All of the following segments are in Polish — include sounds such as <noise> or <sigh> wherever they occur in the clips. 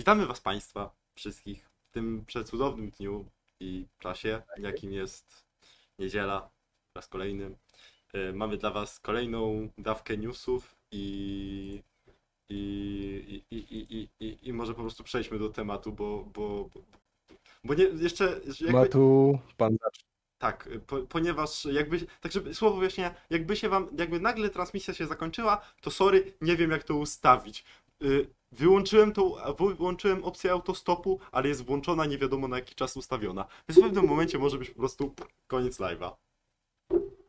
Witamy Was Państwa wszystkich w tym przecudownym dniu i czasie, jakim jest niedziela po raz kolejny. E, Mamy dla Was kolejną dawkę newsów i, i, i, i, i, i, może po prostu przejdźmy do tematu, bo, bo, bo, nie, jeszcze jakby, Matu, pan tak, po, ponieważ jakby, tak żeby słowo wyjaśnienia, jakby się Wam, jakby nagle transmisja się zakończyła, to sorry, nie wiem jak to ustawić. Y, Wyłączyłem tą, wyłączyłem opcję autostopu, ale jest włączona nie wiadomo na jaki czas ustawiona. Więc w pewnym momencie może być po prostu koniec live'a.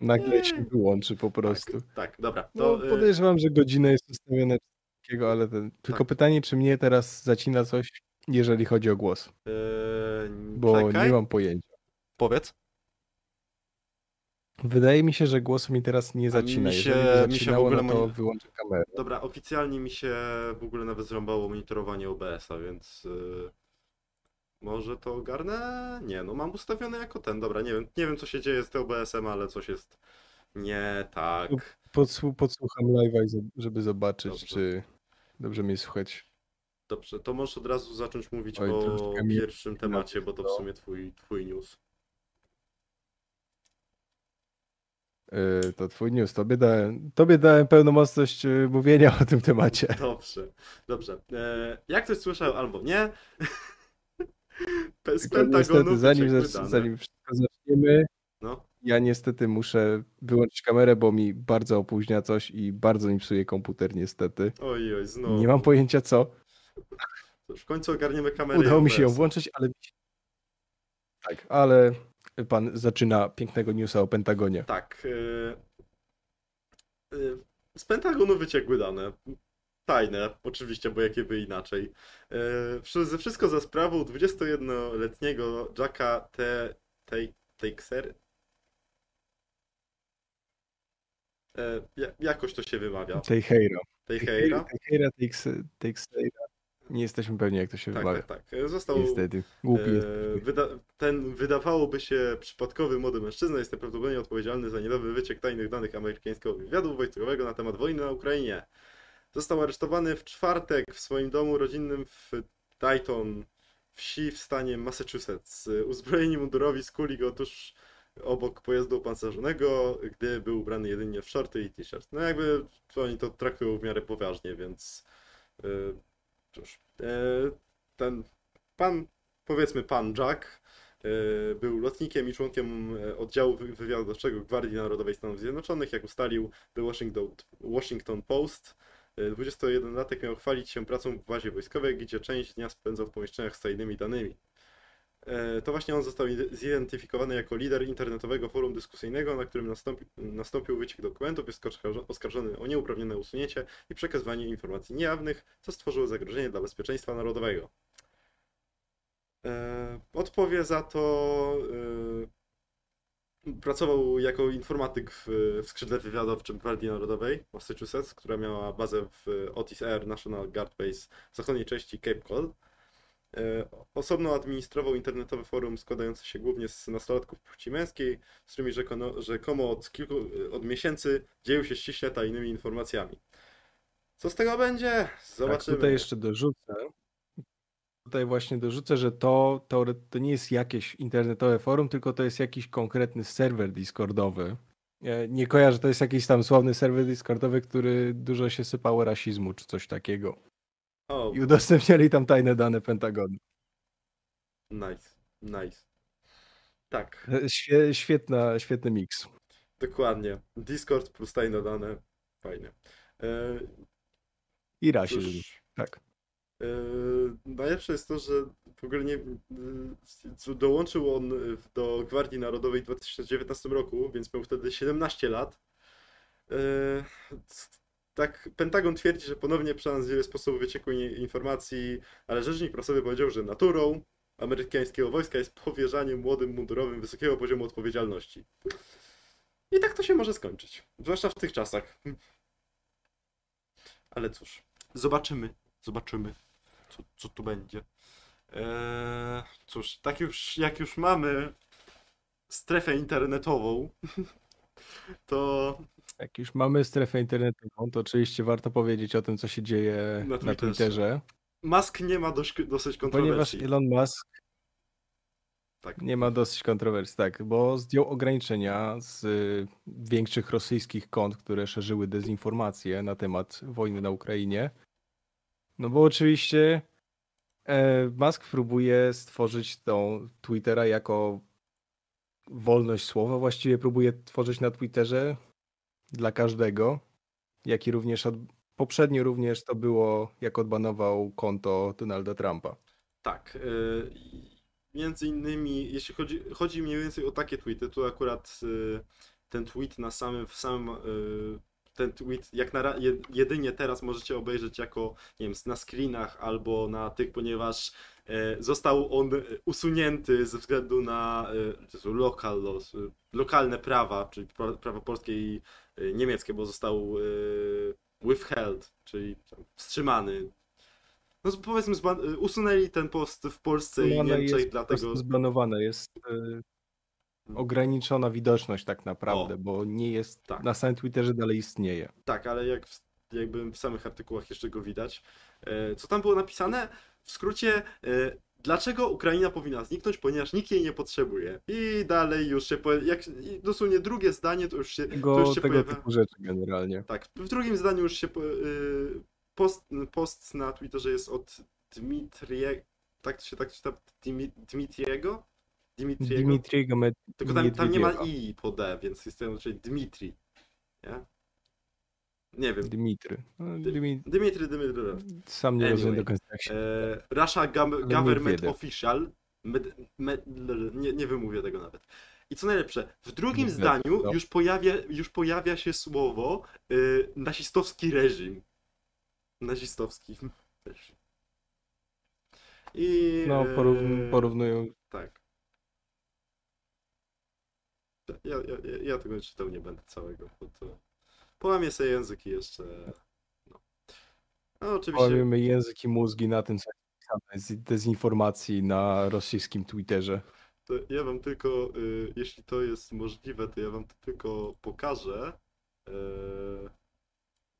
Nagle się wyłączy po prostu. Tak, dobra. No, To, y, podejrzewam, że godzina jest ustawiona takiego, ale ten... tylko Tak. pytanie, czy mnie teraz zacina coś, jeżeli chodzi o głos, y, bo czekaj. nie mam pojęcia. Powiedz. Wydaje mi się, że głos mi teraz nie zacina. mi się- Jeżeli mi się w zacinało, ogóle no to moi- wyłączę kamerę. Dobra, oficjalnie mi się w ogóle nawet zrąbało monitorowanie OBS-a, więc y, może to ogarnę? Nie, no mam ustawione jako ten. Dobra, nie wiem, nie wiem co się dzieje z tym OBS-em, ale coś jest nie tak. Podsłu- podsłucham live'a, żeby zobaczyć, Dobrze. czy dobrze mnie słychać. Dobrze, to możesz od razu zacząć mówić Oj, o pierwszym temacie, bo to w no. sumie twój, twój news. Yy, to twój news. Tobie dałem, tobie dałem pełnomocność yy, mówienia o tym temacie. Dobrze, dobrze. E, jak ktoś słyszał albo nie, <laughs> Pe- z Tylko niestety, Pentagonu zanim, wyciekły zac- dane. zanim wszystko zaczniemy, No, ja niestety muszę wyłączyć kamerę, bo mi bardzo opóźnia coś i bardzo mi psuje komputer niestety. oj, oj, znowu. Nie mam pojęcia co. W końcu ogarniemy kamerę. Udało mi się ją włączyć, ale... Tak, ale pan zaczyna pięknego newsa o Pentagonie. Tak. e, e, Z Pentagonu wyciekły dane. Tajne, oczywiście, bo jakie by inaczej. E, wszystko za sprawą 21-letniego Jacka T. Te- Teixeira. Ja- Jakoś to się wymawia. Teixeira. Teixeira? Teixeira, Teix- Teixeira. Nie jesteśmy pewni jak to się Tak, wymawia. tak, tak. Został Niestety. Głupi. E, Wyda ten wydawałoby się przypadkowy młody mężczyzna jest najprawdopodobniej odpowiedzialny za niedowy wyciek tajnych danych amerykańskiego wywiadu wojskowego na temat wojny na Ukrainie. Został aresztowany w czwartek w swoim domu rodzinnym w Dayton, wsi w stanie Massachusetts. Uzbrojeni mundurowi skuli go tuż obok pojazdu opancerzonego, gdy był ubrany jedynie w shorty i t-shirt. No jakby oni to traktują w miarę poważnie, więc e, cóż, e, ten pan powiedzmy pan Jack e, był lotnikiem i członkiem e, oddziału wy- wywiadowczego Gwardii Narodowej Stanów Zjednoczonych, jak ustalił The Washington, Post. E, 21-latek miał chwalić się pracą w bazie wojskowej, gdzie część dnia spędzał w pomieszczeniach z tajnymi danymi. E, To właśnie on został ide- zidentyfikowany jako lider internetowego forum dyskusyjnego, na którym nastąpi, nastąpił wyciek dokumentów, jest oskarżo- oskarżony o nieuprawnione usunięcie i przekazywanie informacji niejawnych, co stworzyło zagrożenie dla bezpieczeństwa narodowego. E, Odpowie za to. e, Pracował jako informatyk w, w skrzydle wywiadowczym Gwardii Narodowej Massachusetts, która miała bazę w Otis Air National Guard Base w zachodniej części Cape Cod. E, Osobno administrował internetowe forum składające się głównie z nastolatków płci męskiej, z którymi rzekono, rzekomo od kilku od miesięcy dzielił się ściśle tajnymi informacjami. Co z tego będzie? Tak, Zobaczymy. tutaj jeszcze dorzucę. Tutaj właśnie dorzucę, że to, to, to nie jest jakieś internetowe forum, tylko to jest jakiś konkretny serwer Discordowy. Ja Nie kojarzę, to jest jakiś tam sławny serwer Discordowy, który dużo się sypało rasizmu czy coś takiego. O, I udostępniali tam tajne dane Pentagonu. nice, nice. Tak. Świe, świetna, świetny miks. Dokładnie. Discord plus tajne dane. Fajnie. E, I rasizm. cóż, Tak. e, najlepsze jest to, że w ogóle nie. Dołączył on do Gwardii Narodowej w 2019 roku, więc miał wtedy 17 lat. E, tak, Pentagon twierdzi, że ponownie przeanalizuje sposobów wycieku informacji, ale rzecznik prasowy powiedział, że naturą amerykańskiego wojska jest powierzanie młodym mundurowym wysokiego poziomu odpowiedzialności. I tak to się może skończyć. Zwłaszcza w tych czasach. Ale cóż, zobaczymy. Zobaczymy, co, co tu będzie. Eee, cóż, tak już, jak już mamy strefę internetową, <laughs> to Jak już mamy strefę internetową, to oczywiście warto powiedzieć o tym, co się dzieje Na na Twitterze. Twitterze. Musk nie ma dość, dosyć Ponieważ kontrowersji. Elon Musk Tak. nie ma dosyć kontrowersji, tak, bo zdjął ograniczenia z y, większych rosyjskich kont, które szerzyły dezinformację na temat wojny na Ukrainie. No bo oczywiście e, Musk próbuje stworzyć tą Twittera jako wolność słowa. Właściwie próbuje tworzyć na Twitterze dla każdego, jak i również od... poprzednio również to było, jak odbanował konto Donalda Trumpa. Tak. y, i Między innymi, jeśli chodzi, chodzi mniej więcej o takie tweety, tu akurat y, ten tweet na samym, w samym, y, ten tweet, jak na, jedynie teraz możecie obejrzeć jako, nie wiem, na screenach albo na tych, ponieważ został on e, usunięty ze względu na e, laws, e, lokalne prawa, czyli pra- prawa polskie i e, niemieckie, bo został e, withheld, czyli wstrzymany no powiedzmy, usunęli ten post w Polsce i Zbanowane Niemczech, jest, dlatego. zbanowane jest y, ograniczona widoczność tak naprawdę, O. bo nie jest Tak. na samym Twitterze dalej istnieje. Tak, ale jak w, jakby w samych artykułach jeszcze go widać. E, Co tam było napisane? W skrócie, e, dlaczego Ukraina powinna zniknąć, ponieważ nikt jej nie potrzebuje. I dalej już się. Po, jak, dosłownie drugie zdanie to już się, to już się tego pojawia. typu rzeczy generalnie. Tak, w drugim zdaniu już się. y, Post, post na Twitterze jest od Dmitriego. Tak się tak czyta? Dimi- Dmitriego? Dmitriego Med- Tylko tam, tam nie ma i po D, więc jest to raczej Dmitri. Nie? Nie wiem. Dmitry. No, Dmitry, Dmitry. Sam nie rozumiem do końca jak się... E, Russia Government. Official. Med, med, nie, nie wymówię tego nawet. I co najlepsze, w drugim zdaniu no. już pojawia, już pojawia się słowo y, nazistowski reżim. Nazistowski reżim. I. No, e, porówn- porównują Tak. Ja, ja, ja, tego nie czytał, nie będę całego, bo to połamię sobie język i jeszcze, no. No oczywiście, Łamiemy język i mózgi na tym, co jest napisane z dezinformacji na rosyjskim Twitterze. to ja wam tylko, y, jeśli to jest możliwe, to ja wam to tylko pokażę. E,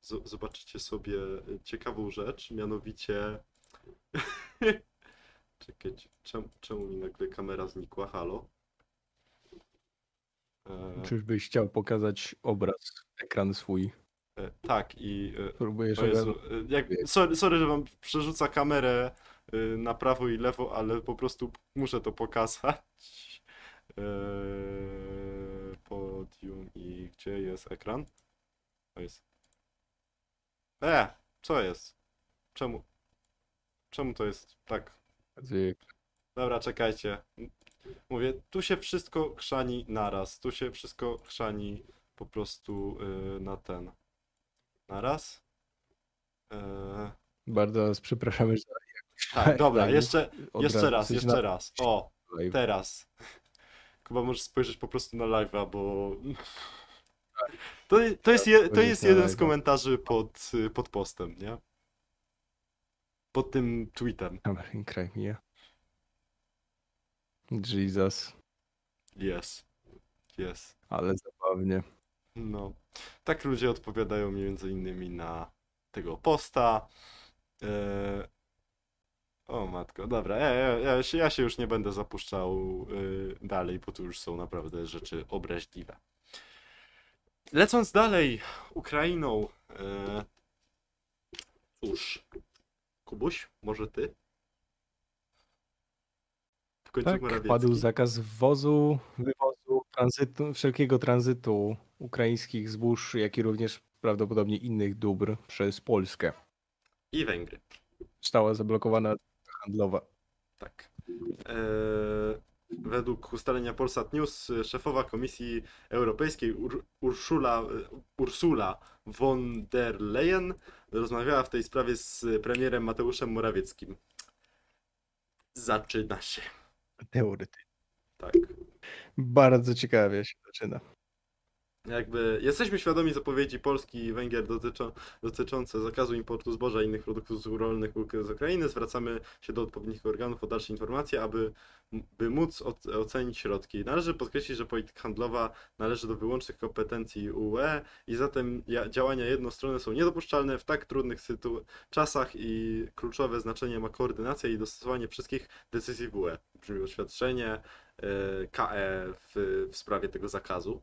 zo- zobaczycie sobie ciekawą rzecz, mianowicie... <laughs> Czekajcie, czemu, czemu mi nagle kamera znikła? Halo? E, Czyżbyś chciał pokazać obraz, ekran swój? e, tak i... E, Próbujesz Jezu, jak, sorry, sorry, że wam przerzuca kamerę na prawo i lewo, ale po prostu muszę to pokazać. Podium i gdzie jest ekran? O jest. E, co jest? Czemu? Czemu to jest tak? Dobra, czekajcie. Mówię, tu się wszystko chrzani naraz. Tu się wszystko chrzani po prostu y, na ten. Naraz. Eee, Bardzo was przepraszamy, że tak, dobra, live'ów jeszcze, jeszcze raz, jeszcze raz. O, teraz. Chyba możesz spojrzeć po prostu na live'a, bo... To, to jest, je, to jest jeden z komentarzy pod, y, pod postem, nie? Pod tym tweetem. Kamery kraj mija. Jesus, Yes. Yes. ale zabawnie. No. Tak ludzie odpowiadają między innymi na tego posta. E... O matko, dobra, ja, ja, ja, się, ja się już nie będę zapuszczał y, dalej, bo tu już są naprawdę rzeczy obraźliwe. Lecąc dalej, Ukrainą. E... Cóż, Kubuś, może ty? W końcu Tak, Morawiecki. padł zakaz wwozu, wywozu, tranzytu, wszelkiego tranzytu ukraińskich zbóż, jak i również prawdopodobnie innych dóbr przez Polskę. I Węgry. Została zablokowana handlowa. Tak. E, według ustalenia Polsat News szefowa Komisji Europejskiej Ur Urszula, Ursula von der Leyen rozmawiała w tej sprawie z premierem Mateuszem Morawieckim. Zaczyna się. Teoretycznie. Tak. Bardzo ciekawie się zaczyna. jakby jesteśmy świadomi zapowiedzi Polski i Węgier dotyczą, dotyczące zakazu importu zboża i innych produktów rolnych z Ukrainy. Zwracamy się do odpowiednich organów o dalsze informacje, aby by móc oc- ocenić środki. Należy podkreślić, że polityka handlowa należy do wyłącznych kompetencji UE i zatem działania jednostronne są niedopuszczalne w tak trudnych czasach i kluczowe znaczenie ma koordynacja i dostosowanie wszystkich decyzji w UE. Brzmi oświadczenie e, KE w, w sprawie tego zakazu.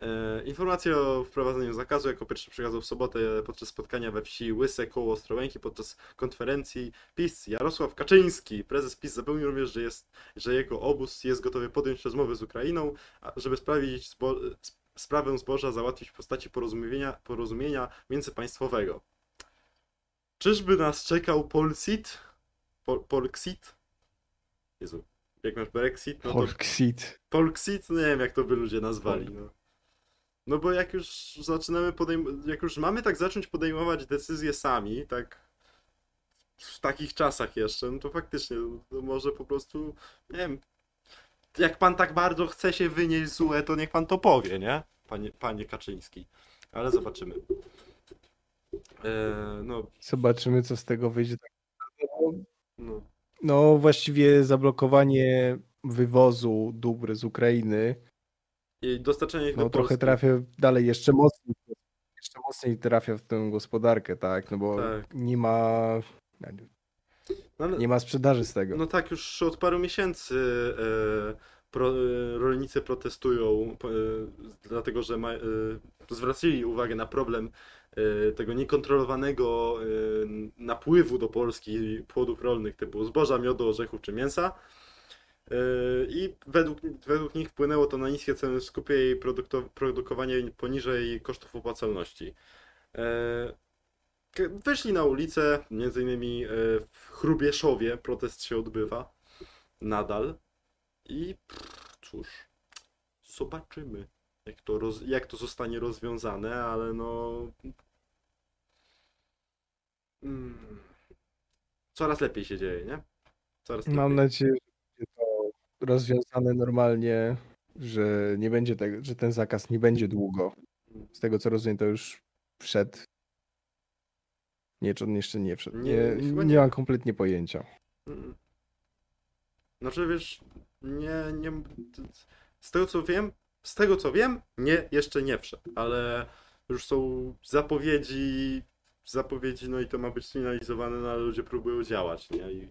E, Informacje o wprowadzeniu zakazu jako pierwszy przekazał w sobotę podczas spotkania we wsi Łyse koło Ostrołęki podczas konferencji PiS Jarosław Kaczyński. Prezes PiS zapewnił również, że, jest, że jego obóz jest gotowy podjąć rozmowy z Ukrainą, żeby sprawić zbo, sp- sprawę zboża załatwić w postaci porozumienia, porozumienia międzypaństwowego. Czyżby nas czekał Polsit? Pol, Polxit? Jezu, jak masz Brexit, no Polksit. Polxit, nie wiem jak to by ludzie nazwali. No. No bo jak już zaczynamy jak już mamy tak zacząć podejmować decyzje sami, tak w takich czasach jeszcze, no to faktycznie no może po prostu, nie wiem, jak pan tak bardzo chce się wynieść z UE, to niech pan to powie, nie? Panie, panie Kaczyński. Ale zobaczymy. Eee, no, Zobaczymy, co z tego wyjdzie. no. No, właściwie zablokowanie wywozu dóbr z Ukrainy, I dostarczenie ich no do trochę Polski. trafia dalej jeszcze mocniej, jeszcze mocniej trafia w tę gospodarkę, tak? No bo Tak. nie ma No, ale- nie ma sprzedaży z tego. No tak, już od paru miesięcy e, pro, e, rolnicy protestują, e, dlatego że ma, zwracali uwagę na problem tego niekontrolowanego napływu do Polski płodów rolnych typu zboża, miodu, orzechów czy mięsa. E, I według, według nich wpłynęło to na niskie ceny w skupie i produkowanie poniżej kosztów opłacalności. K- Wyszli na ulicę, między innymi e, w Chrubieszowie protest się odbywa nadal i pff, cóż, zobaczymy jak to, roz, jak to zostanie rozwiązane, ale no mm, coraz lepiej się dzieje, nie? Coraz Mam lepiej. nadzieję, rozwiązane normalnie, że nie będzie tego, że ten zakaz nie będzie długo. Z tego co rozumiem, to już wszedł. Nie, czy on jeszcze nie wszedł. Nie, Nie, nie, nie. mam kompletnie pojęcia. Mm. Znaczy wiesz, nie, nie. Z tego co wiem, z tego co wiem, nie, jeszcze nie wszedł, ale już są zapowiedzi, zapowiedzi, no i to ma być sfinalizowane, no ale ludzie próbują działać, nie? I,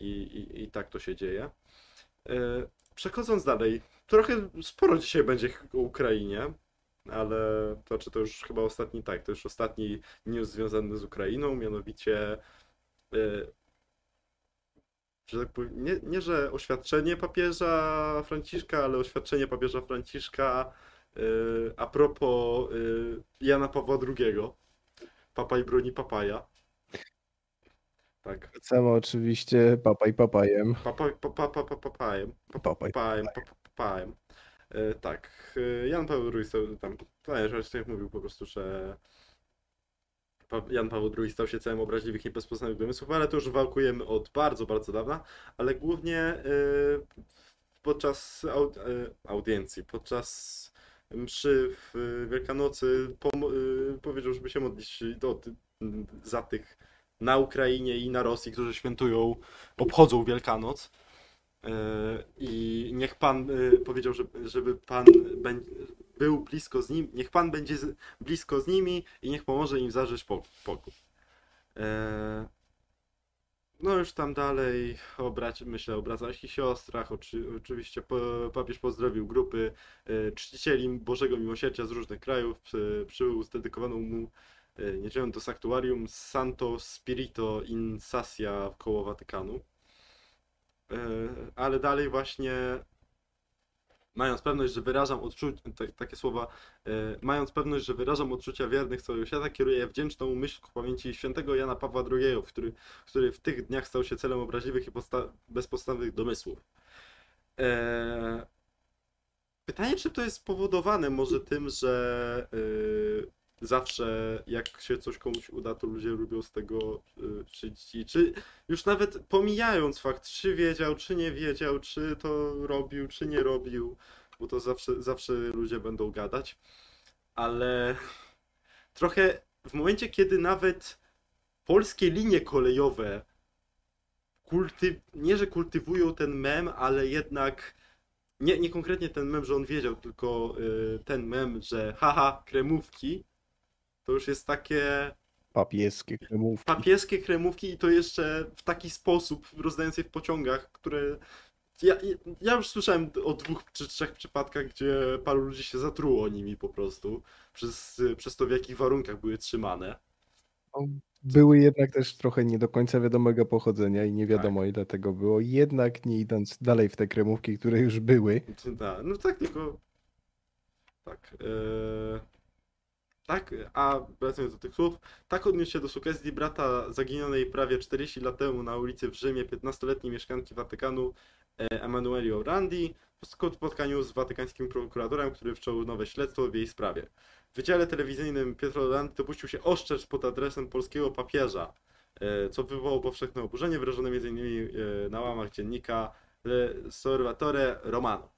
i, i, i tak to się dzieje. E, Przechodząc dalej, trochę sporo dzisiaj będzie o Ukrainie, ale to znaczy to już chyba ostatni, tak, to już ostatni news związany z Ukrainą, mianowicie e, że tak nie, nie, że oświadczenie papieża Franciszka, ale oświadczenie papieża Franciszka y, a propos Jana Pawła II. Papa i broni papaja. Tak. Wracamy oczywiście papaj papajem. Papa, papa, papa, papajem. Papaj. Papajem, papa, papajem. Y, tak. y, Jan Paweł II stał tam, jak mówił po prostu, że Jan Paweł II stał się całym obraźliwych i bezpoznaniu domysłów, ale to już wałkujemy od bardzo, bardzo dawna, ale głównie y, podczas au, audiencji, podczas mszy w Wielkanocy powiedział, żeby się modlić do, za tych na Ukrainie i na Rosji, którzy świętują, obchodzą Wielkanoc. Y, I niech Pan y, powiedział, żeby, Pan był blisko z nim, niech Pan będzie blisko z nimi i niech pomoże im zażyć po- pokój. E, No już tam dalej o braci, myślę o bratach i siostrach. Oczy, oczywiście papież pozdrowił grupy e, czcicieli Bożego Miłosierdzia z różnych krajów. Przy, przybył z dedykowaną mu e, niedzielą do sanktuarium Santo Spirito in Sassia koło Watykanu. E, Ale dalej właśnie mając pewność, że wyrażam odczucia, takie słowa, e, mając pewność, że wyrażam odczucia wiernych całego świata, kieruję wdzięczną myśl ku pamięci świętego Jana Pawła II, który, który w tych dniach stał się celem obraźliwych i posta- bezpodstawnych domysłów. Pytanie, czy to jest spowodowane może tym, że e, zawsze jak się coś komuś uda, to ludzie lubią z tego. I Czy już nawet pomijając fakt, czy wiedział, czy nie wiedział, czy to robił, czy nie robił, bo to zawsze, zawsze ludzie będą gadać, ale trochę w momencie, kiedy nawet polskie linie kolejowe kulty... nie, że kultywują ten mem, ale jednak nie, nie konkretnie ten mem, że on wiedział, tylko y, ten mem, że haha, kremówki, to już jest takie Papieskie kremówki. papieskie kremówki i to jeszcze w taki sposób, rozdając je w pociągach, które... Ja, ja już słyszałem o dwóch czy trzech przypadkach, gdzie paru ludzi się zatruło nimi po prostu, przez, przez to w jakich warunkach były trzymane. Były jednak też trochę nie do końca wiadomego pochodzenia i nie wiadomo ile tego było. Jednak nie idąc dalej w te kremówki, które już były, Tak, no tak, tylko... Tak. e, Tak, a wracając do tych słów, tak odniósł się do sugestii brata zaginionej prawie 40 lat temu na ulicy w Rzymie 15-letniej mieszkanki Watykanu e, Emanueli Orandi po spotkaniu z watykańskim prokuratorem, który wszczął nowe śledztwo w jej sprawie. W wydziale telewizyjnym Pietro Orandi dopuścił się oszczerstw pod adresem polskiego papieża, e, co wywołało powszechne oburzenie, wyrażone m.in. e, na łamach dziennika Le Romano.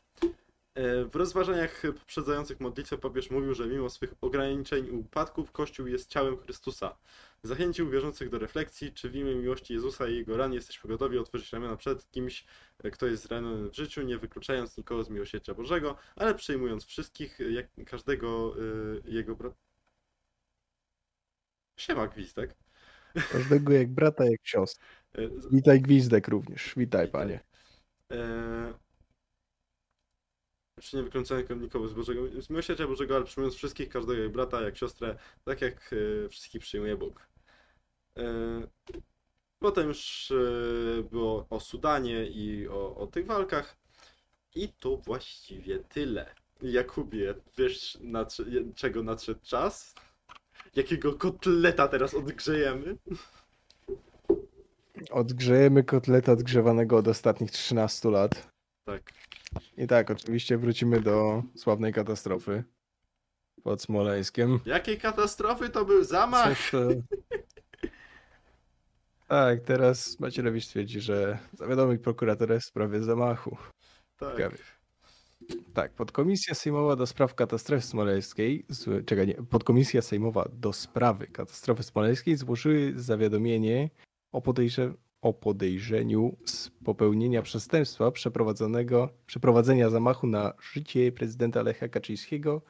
E, W rozważaniach poprzedzających modlitwę papież mówił, że mimo swych ograniczeń i upadków Kościół jest ciałem Chrystusa. Zachęcił wierzących do refleksji, czy w imię miłości Jezusa i Jego ran jesteśmy gotowi otworzyć ramiona przed kimś, e, kto jest zraniony w życiu, nie wykluczając nikogo z miłosierdzia Bożego, ale przyjmując wszystkich, e, jak każdego e, Jego brata. Siema, Gwizdek. każdego jak brata, jak siostry. E, z- Witaj Gwizdek również. Witaj panie. Eee, czy nie wykluczając nikogo z Bożego, z miłosierdzia Bożego, ale przyjmując wszystkich, każdego jak brata, jak siostrę, tak jak e, wszystkich przyjmuje Bóg. Eee, potem już e, było o Sudanie i o, o tych walkach. I to właściwie tyle. Jakubie, wiesz nadsz- czego nadszedł czas? Jakiego kotleta teraz odgrzejemy? Odgrzejemy kotleta odgrzewanego od ostatnich 13 lat. Tak. I tak, oczywiście wrócimy do sławnej katastrofy pod Smoleńskiem. Jakiej katastrofy to był zamach? To... Tak, teraz Macierewicz twierdzi, że zawiadomił prokuratora w sprawie zamachu. Tak. Ciekawie. Tak, podkomisja sejmowa do spraw katastrofy smoleńskiej, z, czekaj, nie, podkomisja sejmowa do sprawy katastrofy smoleńskiej złożyły zawiadomienie o, podejrze, o podejrzeniu z popełnienia przestępstwa przeprowadzonego, przeprowadzenia zamachu na życie prezydenta Lecha Kaczyńskiego,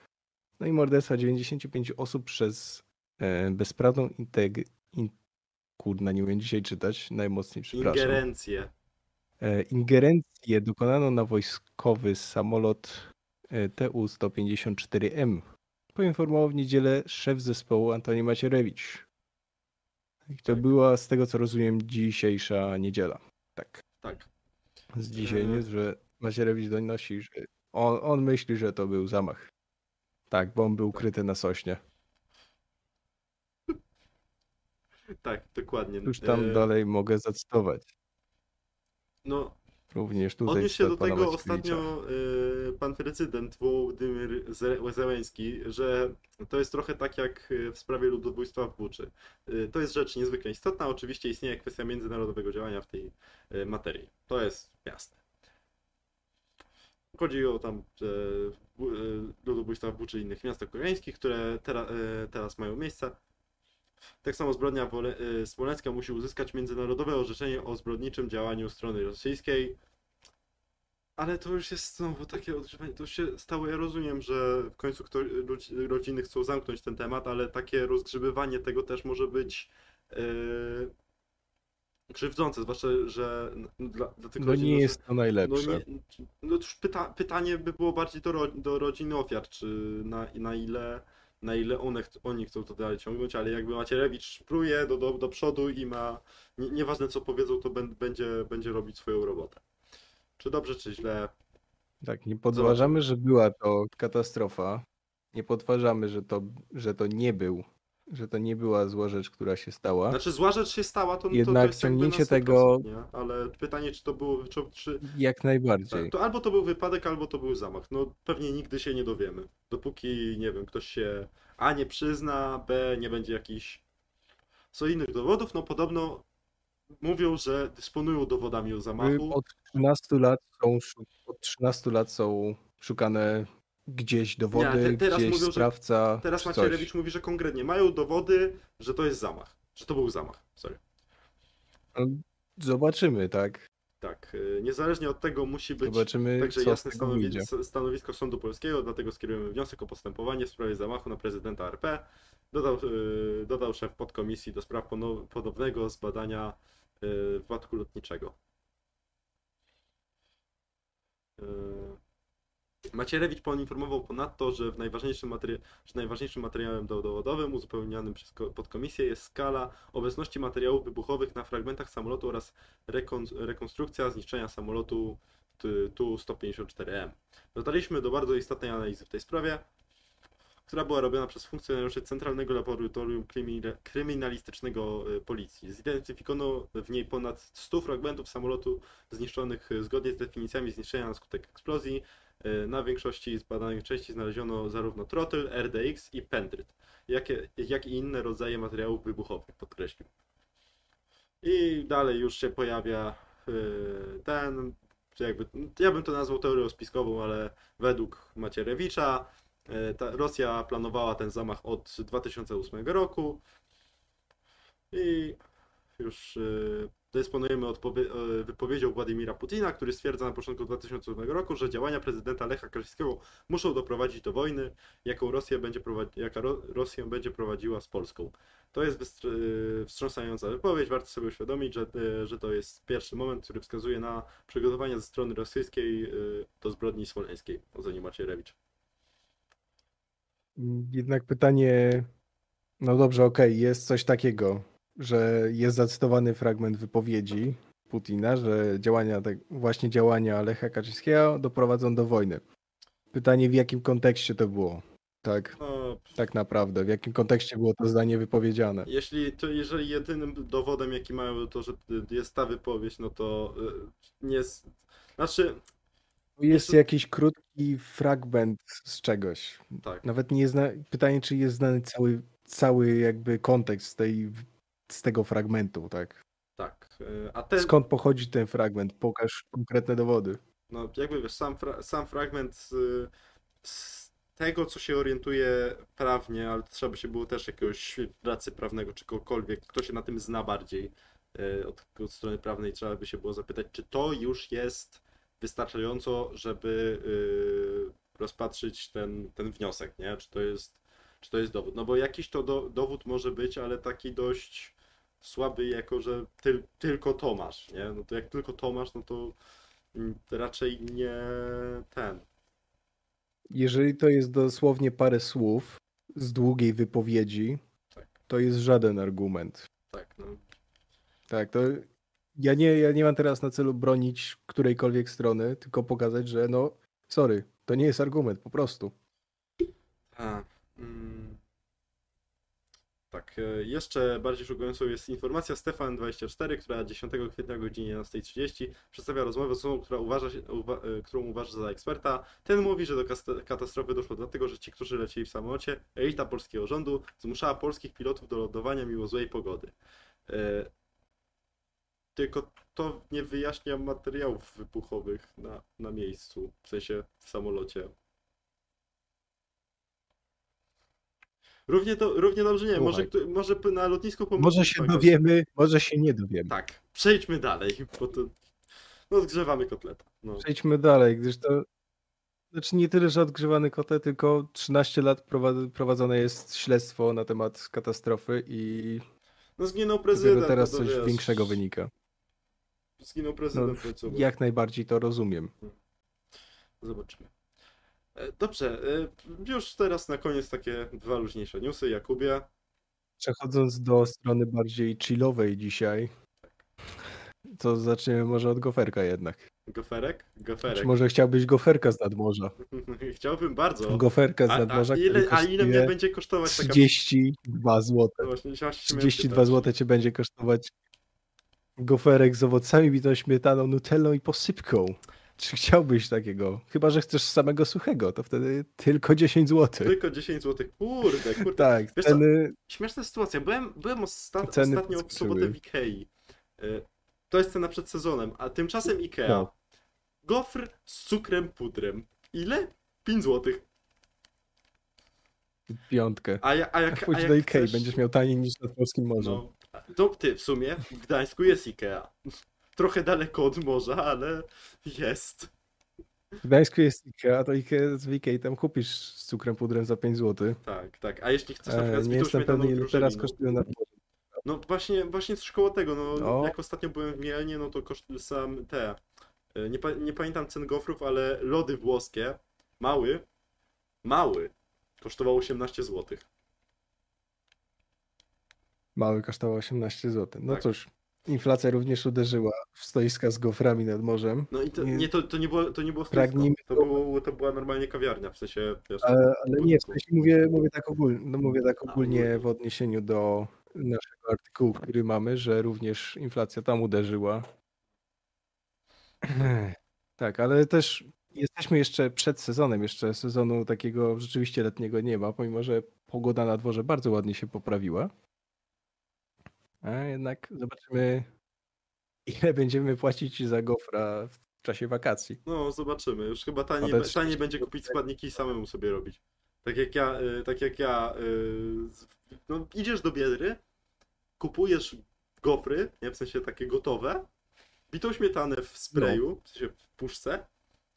no i morderstwa 95 osób przez e, bezprawną integ... In, kurna, nie umiem dzisiaj czytać, najmocniej przepraszam. Ingerencje. E, Ingerencję dokonano na wojskowy samolot e, TU-154M. Poinformował w niedzielę szef zespołu Antoni Macierewicz. I to Tak. była, z tego co rozumiem, dzisiejsza niedziela. Tak, Tak. z dzisiaj E. jest, że Macierewicz donosi, że on, on myśli, że to był zamach. Tak, bo on był ukryty na sośnie. Tak, dokładnie. Już tam E, dalej mogę zacytować. No, Również tutaj odniósł się do tego ostatnio e, pan prezydent Wołodymyr Ze- Zełenski, że to jest trochę tak jak e, w sprawie ludobójstwa w Buczy. E, To jest rzecz niezwykle istotna. Oczywiście istnieje kwestia międzynarodowego działania w tej e, materii. To jest jasne. Chodzi o tam bu- e, ludobójstwa w Buczy i innych miastach koreańskich, które tera, teraz mają miejsce. Tak samo zbrodnia Wole- e, smoleńska musi uzyskać międzynarodowe orzeczenie o zbrodniczym działaniu strony rosyjskiej. Ale to już jest znowu takie odgrzewanie. To już się stało. Ja rozumiem, że w końcu kto, rodziny chcą zamknąć ten temat, ale takie rozgrzebywanie tego też może być e, krzywdzące, zwłaszcza, że dla, dla tych No rodzin, nie jest to najlepsze. no, nie, no już pyta, pytanie by było bardziej do, do rodziny ofiar, czy na, na ile na ile one, oni chcą to dalej ciągnąć, ale jakby Macierewicz pruje do, do, do przodu i ma, nie, nieważne co powiedzą, to bę- będzie, będzie robić swoją robotę. Czy dobrze, czy źle, Tak, nie podważamy, że była to katastrofa. Nie podważamy, że to, że to nie był, że to nie była zła rzecz, która się stała. Znaczy zła rzecz się stała, to, to, to Jednak jest ciągnięcie 100%, tego- nie? Ale pytanie, czy to było, czy, czy, Jak najbardziej. tak, to albo to był wypadek, albo to był zamach. No pewnie nigdy się nie dowiemy. Dopóki, nie wiem, ktoś się A nie przyzna, B nie będzie jakichś solidnych dowodów, no podobno mówią, że dysponują dowodami o zamachu. Od 13 lat są, od 13 lat są szukane gdzieś dowody, te- teraz gdzieś mówią, że- sprawca. Teraz czy Macierewicz coś. mówi, że konkretnie mają dowody, że to jest zamach. Że to był zamach. Sorry. No, Zobaczymy, tak? Tak. y, Niezależnie od tego musi być Zobaczymy, także jasne tego stanowi- wyjdzie. s- stanowisko Sądu Polskiego, dlatego skierujemy wniosek o postępowanie w sprawie zamachu na prezydenta RP. Dodał, y, dodał szef podkomisji do spraw ponownego zbadania y, wypadku lotniczego. Macierewicz poinformował ponadto, że, w najważniejszym materi- że najważniejszym materiałem dowodowym uzupełnianym przez ko- podkomisję jest skala obecności materiałów wybuchowych na fragmentach samolotu oraz rekon- rekonstrukcja zniszczenia samolotu t- Tu-154M. Dotarliśmy do bardzo istotnej analizy w tej sprawie, która była robiona przez funkcjonariuszy Centralnego Laboratorium Krymina- Kryminalistycznego y, Policji. Zidentyfikowano w niej ponad 100 fragmentów samolotu zniszczonych y, zgodnie z definicjami zniszczenia na skutek eksplozji. Y, Na większości zbadanych części znaleziono zarówno trotyl, RDX i pendryt, jakie, jak i inne rodzaje materiałów wybuchowych, podkreślił. I dalej już się pojawia y, ten, jakby, ja bym to nazwał teorią spiskową, ale według Macierewicza y, ta Rosja planowała ten zamach od 2008 roku i już dysponujemy y, wypowiedzią Władimira Putina, który stwierdza na początku 2008 roku, że działania prezydenta Lecha Kaczyńskiego muszą doprowadzić do wojny, jaką Rosja będzie, jaka Ro- Rosja będzie prowadziła z Polską. To jest y, wstrząsająca wypowiedź, warto sobie uświadomić, że, y, że to jest pierwszy moment, który wskazuje na przygotowania ze strony rosyjskiej do zbrodni smoleńskiej, ocenił Macierewicz. Jednak pytanie, no dobrze, okej, jest coś takiego, że jest zacytowany fragment wypowiedzi Putina, że działania, tak, właśnie działania Lecha Kaczyńskiego doprowadzą do wojny. Pytanie, w jakim kontekście to było? Tak, No, tak naprawdę, w jakim kontekście było to zdanie wypowiedziane? Jeśli, to jeżeli jedynym dowodem, jaki mają, to, że jest ta wypowiedź, no to y, nie jest. Znaczy, Jest to- jakiś krótki fragment z czegoś. tak. Nawet nie jest zna... pytanie, czy jest znany cały, cały jakby kontekst tej, z tego fragmentu, tak? Tak. y, A ten, Skąd pochodzi ten fragment? Pokaż konkretne dowody. no jakby wiesz, sam, fra, sam fragment y, z tego, co się orientuje prawnie, ale trzeba by się było też jakiegoś pracy prawnego, czy kogokolwiek, kto się na tym zna bardziej y, od, od strony prawnej, trzeba by się było zapytać, czy to już jest wystarczająco, żeby y, rozpatrzyć ten, ten wniosek, nie? Czy to jest, czy to jest dowód? No bo jakiś to do, dowód może być, ale taki dość słaby, jako że tyl, tylko to masz, nie? No to jak tylko to masz, no to mm, raczej nie ten. Jeżeli to jest dosłownie parę słów z długiej wypowiedzi, Tak. to jest żaden argument. Tak, no. Tak, to ja nie, ja nie mam teraz na celu bronić którejkolwiek strony, tylko pokazać, że no, sorry, to nie jest argument, po prostu. A, tak, e, jeszcze bardziej szokującą jest informacja Stefan24, która 10 kwietnia o godzinie 11.30 przedstawia rozmowę z osobą, która uważa się, uwa, e, którą uważa za eksperta. Ten mówi, że do katastrofy doszło dlatego, że ci, którzy lecieli w samolocie, elita polskiego rządu, zmuszała polskich pilotów do lądowania mimo złej pogody. E, tylko to nie wyjaśnia materiałów wybuchowych na, na miejscu, w sensie w samolocie. Równie, to, równie dobrze nie, może, kto- może na lotnisku pomocy. Może się dowiemy, może się nie dowiemy. Tak, przejdźmy dalej, bo to. No, zgrzewamy kotleta. No. Przejdźmy dalej, gdyż to. Znaczy nie tyle, że odgrzewany kotlet, tylko 13 lat prowa- prowadzone jest śledztwo na temat katastrofy i no, zginął prezydent. teraz no to coś wiesz, większego wynika. Zginął No, prezydent końcowo. jak najbardziej to rozumiem. Zobaczymy. Dobrze, e, już teraz na koniec takie dwa luźniejsze newsy. Jakubie, Przechodząc do strony bardziej chillowej dzisiaj, to zaczniemy może od goferka jednak. goferek? Czy Goferek. może chciałbyś goferka z nadmorza? <laughs> Chciałbym bardzo. Goferka z nadmorza, a, ile, a ile mnie będzie kosztować taka 32 zł. No właśnie, właśnie się miałem 32 pytać. zł cię będzie kosztować goferek z owocami, bitą śmietaną, nutellą i posypką. Czy chciałbyś takiego? Chyba, że chcesz samego suchego, to wtedy tylko 10 zł. Tylko 10 zł. Kurde, kurde. Tak, Wiesz co, ceny Śmieszna sytuacja. Byłem, byłem osta ostatnio w sobotę w Ikei. Y, To jest cena przed sezonem, a tymczasem Ikea. No. Gofr z cukrem pudrem. Ile? 5 złotych. Piątkę. A, ja, a jak, pójdź a jak do Ikei, chcesz- będziesz miał taniej niż nad Polskim Morzem. No, to ty w sumie w Gdańsku jest Ikea. Trochę daleko od morza, ale jest. W Gdańsku jest Ikea, to Ikea, w Ikei tam kupisz z cukrem pudrem za 5 zł. Tak, tak. A jeśli chcesz na E, przykład z nie jestem pewny, ile teraz kosztują nad morzem. no właśnie, właśnie coś koło tego, no No. jak ostatnio byłem w Mielnie, no to koszt sam te, e, nie, pa, nie pamiętam cen gofrów, ale lody włoskie, mały, mały, kosztował 18 zł. Mały kosztował 18 zł. No Tak. cóż, inflacja również uderzyła w stoiska z goframi nad morzem. No i to Nie. nie, to, to nie było, to nie było stoisko, to, było, to była normalnie kawiarnia, w sensie, wiesz, Ale, ale nie, w sensie mówię, mówię tak ogólnie, no mówię tak ogólnie. w odniesieniu do naszego artykułu, który mamy, że również inflacja tam uderzyła. <clears throat> Tak, ale też jesteśmy jeszcze przed sezonem, jeszcze sezonu takiego rzeczywiście letniego nie ma, pomimo że pogoda na dworze bardzo ładnie się poprawiła. A jednak zobaczymy, ile będziemy płacić za gofra w czasie wakacji. No, zobaczymy. Już chyba taniej, taniej będzie kupić składniki i samemu sobie robić. Tak jak ja, y, tak jak ja, y, no idziesz do Biedry, kupujesz gofry, nie, w sensie takie gotowe, bitą śmietanę w sprayu, w sensie w puszce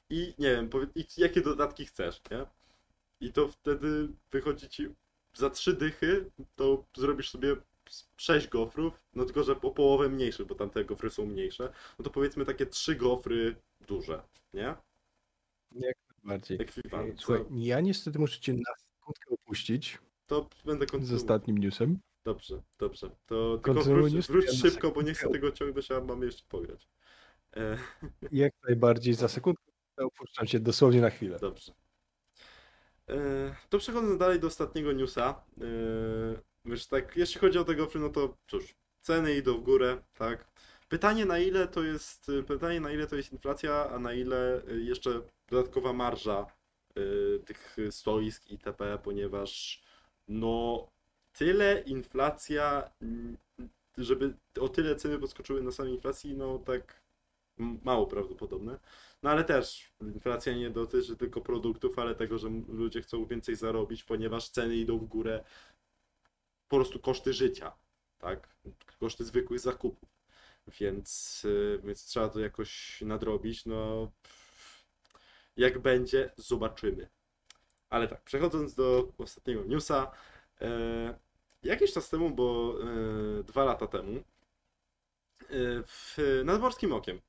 i nie wiem, powie, i jakie dodatki chcesz, nie? I to wtedy wychodzi ci za trzy dychy, to zrobisz sobie s- sześć gofrów, no tylko, że o połowę mniejsze, bo tamte gofry są mniejsze, no to powiedzmy takie trzy gofry duże, nie? Bardziej. Ekwiwalent. Słuchaj, ja niestety muszę cię na sekundkę opuścić To będę z kontynuował. ostatnim newsem. Dobrze, dobrze. To tylko wróć, news, wróć ja szybko, bo nie chcę tego ciągnąć, a mamy jeszcze pograć. E, <laughs> Jak najbardziej za sekundkę opuszczam cię dosłownie na chwilę. dobrze. E, to przechodząc dalej do ostatniego newsa. E, wiesz, tak, jeśli chodzi o te gofry, no to cóż, ceny idą w górę, tak. Pytanie na ile to jest, pytanie na ile to jest inflacja, a na ile y, jeszcze dodatkowa marża y, tych stoisk itp., ponieważ no tyle inflacja, mm, żeby o tyle ceny podskoczyły na samej inflacji, no tak mało prawdopodobne. No ale też inflacja nie dotyczy tylko produktów, ale tego, że ludzie chcą więcej zarobić, ponieważ ceny idą w górę, po prostu koszty życia, tak? Koszty zwykłych zakupów. Więc, y, więc trzeba to jakoś nadrobić. No, jak będzie, zobaczymy. Ale tak, przechodząc do ostatniego newsa. E, jakiś czas temu, bo e, dwa lata temu, e, w, nad Morskim Okiem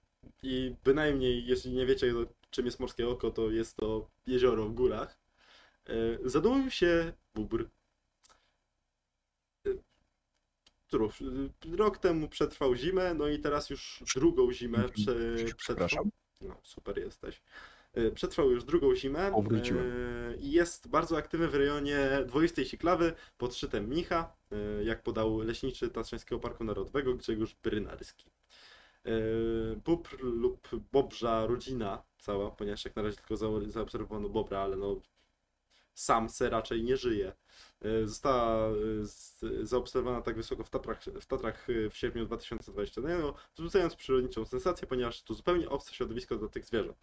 i bynajmniej, jeśli nie wiecie, czym jest Morskie Oko, to jest to jezioro w górach, zadumał się bóbr. E, Rok temu przetrwał zimę, no i teraz już drugą zimę prze, przetrwał. Przepraszam. No, super jesteś. E, Przetrwał już drugą zimę e, i jest bardzo aktywny w rejonie dwoistej siklawy pod szczytem Mnicha, e, jak podał leśniczy Tatrzańskiego Parku Narodowego Grzegorz Brynarski. Bóbr lub bobrza rodzina cała, ponieważ jak na razie tylko za- zaobserwowano bobra, ale no sam se raczej nie żyje. E, Została e, zaobserwowana tak wysoko w Tatrach, w Tatrach e, w sierpniu 2021, wzbudzając przyrodniczą sensację, ponieważ to zupełnie obce środowisko dla tych zwierząt.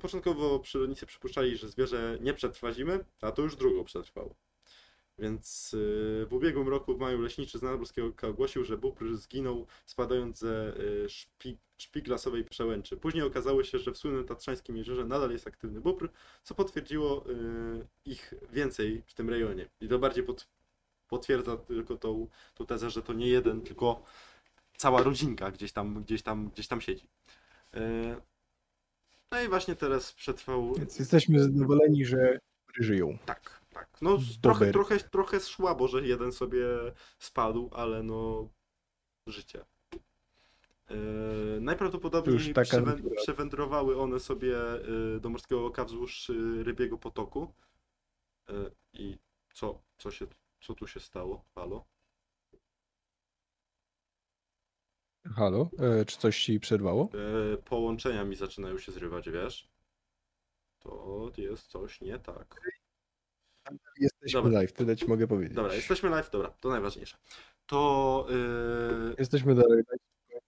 Początkowo przyrodnicy przypuszczali, że zwierzę nie przetrwa zimy, a to już drugą przetrwało. Więc e, w ubiegłym roku w maju leśniczy z Nadmorskiego Oka ogłosił, że bóbr zginął spadając ze e, szpi, szpiglasowej przełęczy. Później okazało się, że w słynnym Tatrzańskim Jeziorze nadal jest aktywny bóbr, co potwierdziło e, ich więcej w tym rejonie. I to bardziej pod, potwierdza tylko tą, tą tezę, że to nie jeden, tylko cała rodzinka gdzieś tam, gdzieś tam, gdzieś tam siedzi. No i właśnie teraz przetrwał. Więc jesteśmy zadowoleni, że żyją. Tak, tak. No trochę, trochę, trochę szłabo, że jeden sobie spadł, ale no życie. Yy, najprawdopodobniej przewę- przewędrowały one sobie yy, do Morskiego Oka wzdłuż yy, Rybiego Potoku. Yy, I co, co, się, co tu się stało? Halo? Halo? E, czy coś ci przerwało? Połączenia mi zaczynają się zrywać, wiesz? To jest coś nie tak. Jesteśmy Dobra. live, tyle ci mogę powiedzieć. Dobra, jesteśmy live, dobra, to najważniejsze. To yy, Jesteśmy dalej.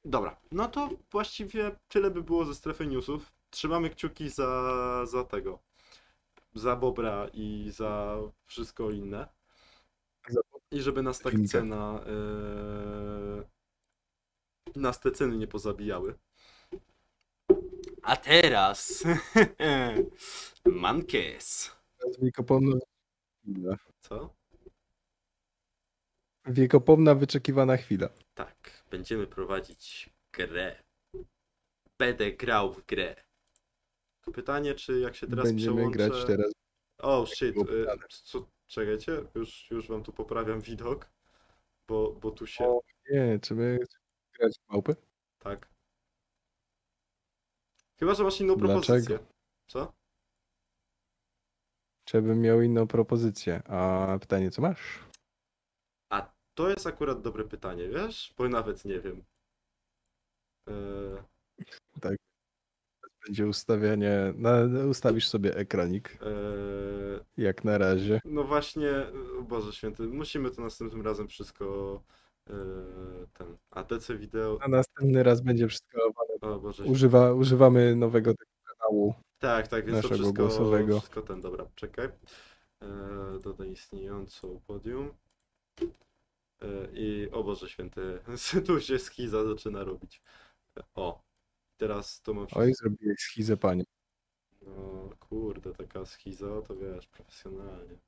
Dobra, no to właściwie tyle by było ze strefy newsów. trzymamy kciuki za, za tego. Za Bobra i za wszystko inne. I żeby nas tak cena. Yy, nas te ceny nie pozabijały. A teraz. <laughs> Mankes. Teraz Wiekopomna chwila. Co? Wiekopomna wyczekiwana chwila. Tak, będziemy prowadzić grę. Będę grał w grę. Pytanie, czy jak się teraz Będziemy przełączę... grać teraz. O, shit. było Y, co, czekajcie, już, już wam tu poprawiam widok, bo, bo tu się... O. Nie, czy my grać w małpy? Tak. Chyba, że masz inną Dlaczego? propozycję. Co? Czy bym miał inną propozycję? A pytanie, co masz? A to jest akurat dobre pytanie, wiesz? Bo nawet nie wiem. E, Będzie ustawianie. Na, ustawisz sobie ekranik, e, jak na razie. no właśnie, o Boże Święty, musimy to następnym razem wszystko... e, ten ATC wideo... A następny raz będzie przeskalowane. O Boże Używa, używamy nowego tego kanału. Tak, tak, więc to wszystko, głosowego. wszystko ten, dobra, czekaj. E, dodaj istniejącą podium. E, I o Boże Święty, <laughs> tu się schiza zaczyna robić. O, teraz to mam Oj, zrobiłeś schizę, panie. No kurde, taka schiza, to wiesz, profesjonalnie.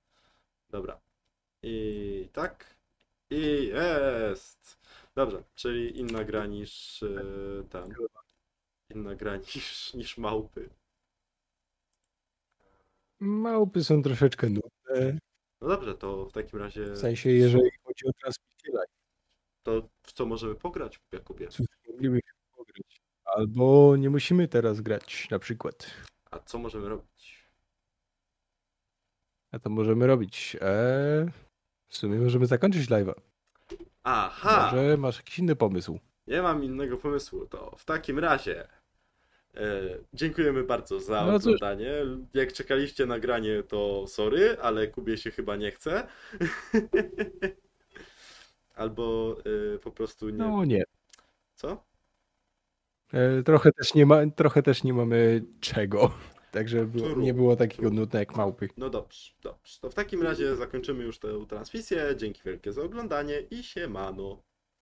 Dobra. I tak. I jest! Dobrze, czyli inna gra niż e, tam. Inna gra <laughs> niż, niż małpy. Małpy są troszeczkę nudne. No dobrze, to w takim razie. W sensie, jeżeli chodzi o transmisję live, To w co możemy pograć, Jakubie? cóż, moglibyśmy pograć. Albo nie musimy teraz grać, na przykład. A co możemy robić? A to możemy robić. Eee, w sumie możemy zakończyć live'a. Aha! Może masz jakiś inny pomysł. Nie mam innego pomysłu. To w takim razie. E, dziękujemy bardzo za No oglądanie. Jak czekaliście na granie, to sorry, ale Kubie się chyba nie chce. <laughs> Albo e, po prostu nie. No nie. Co? E, trochę, też nie ma, trochę też nie mamy czego. <laughs> Także było, nie było takiego nudne jak małpy. No dobrze, dobrze. To w takim razie zakończymy już tę transmisję. Dzięki wielkie za oglądanie i siemano.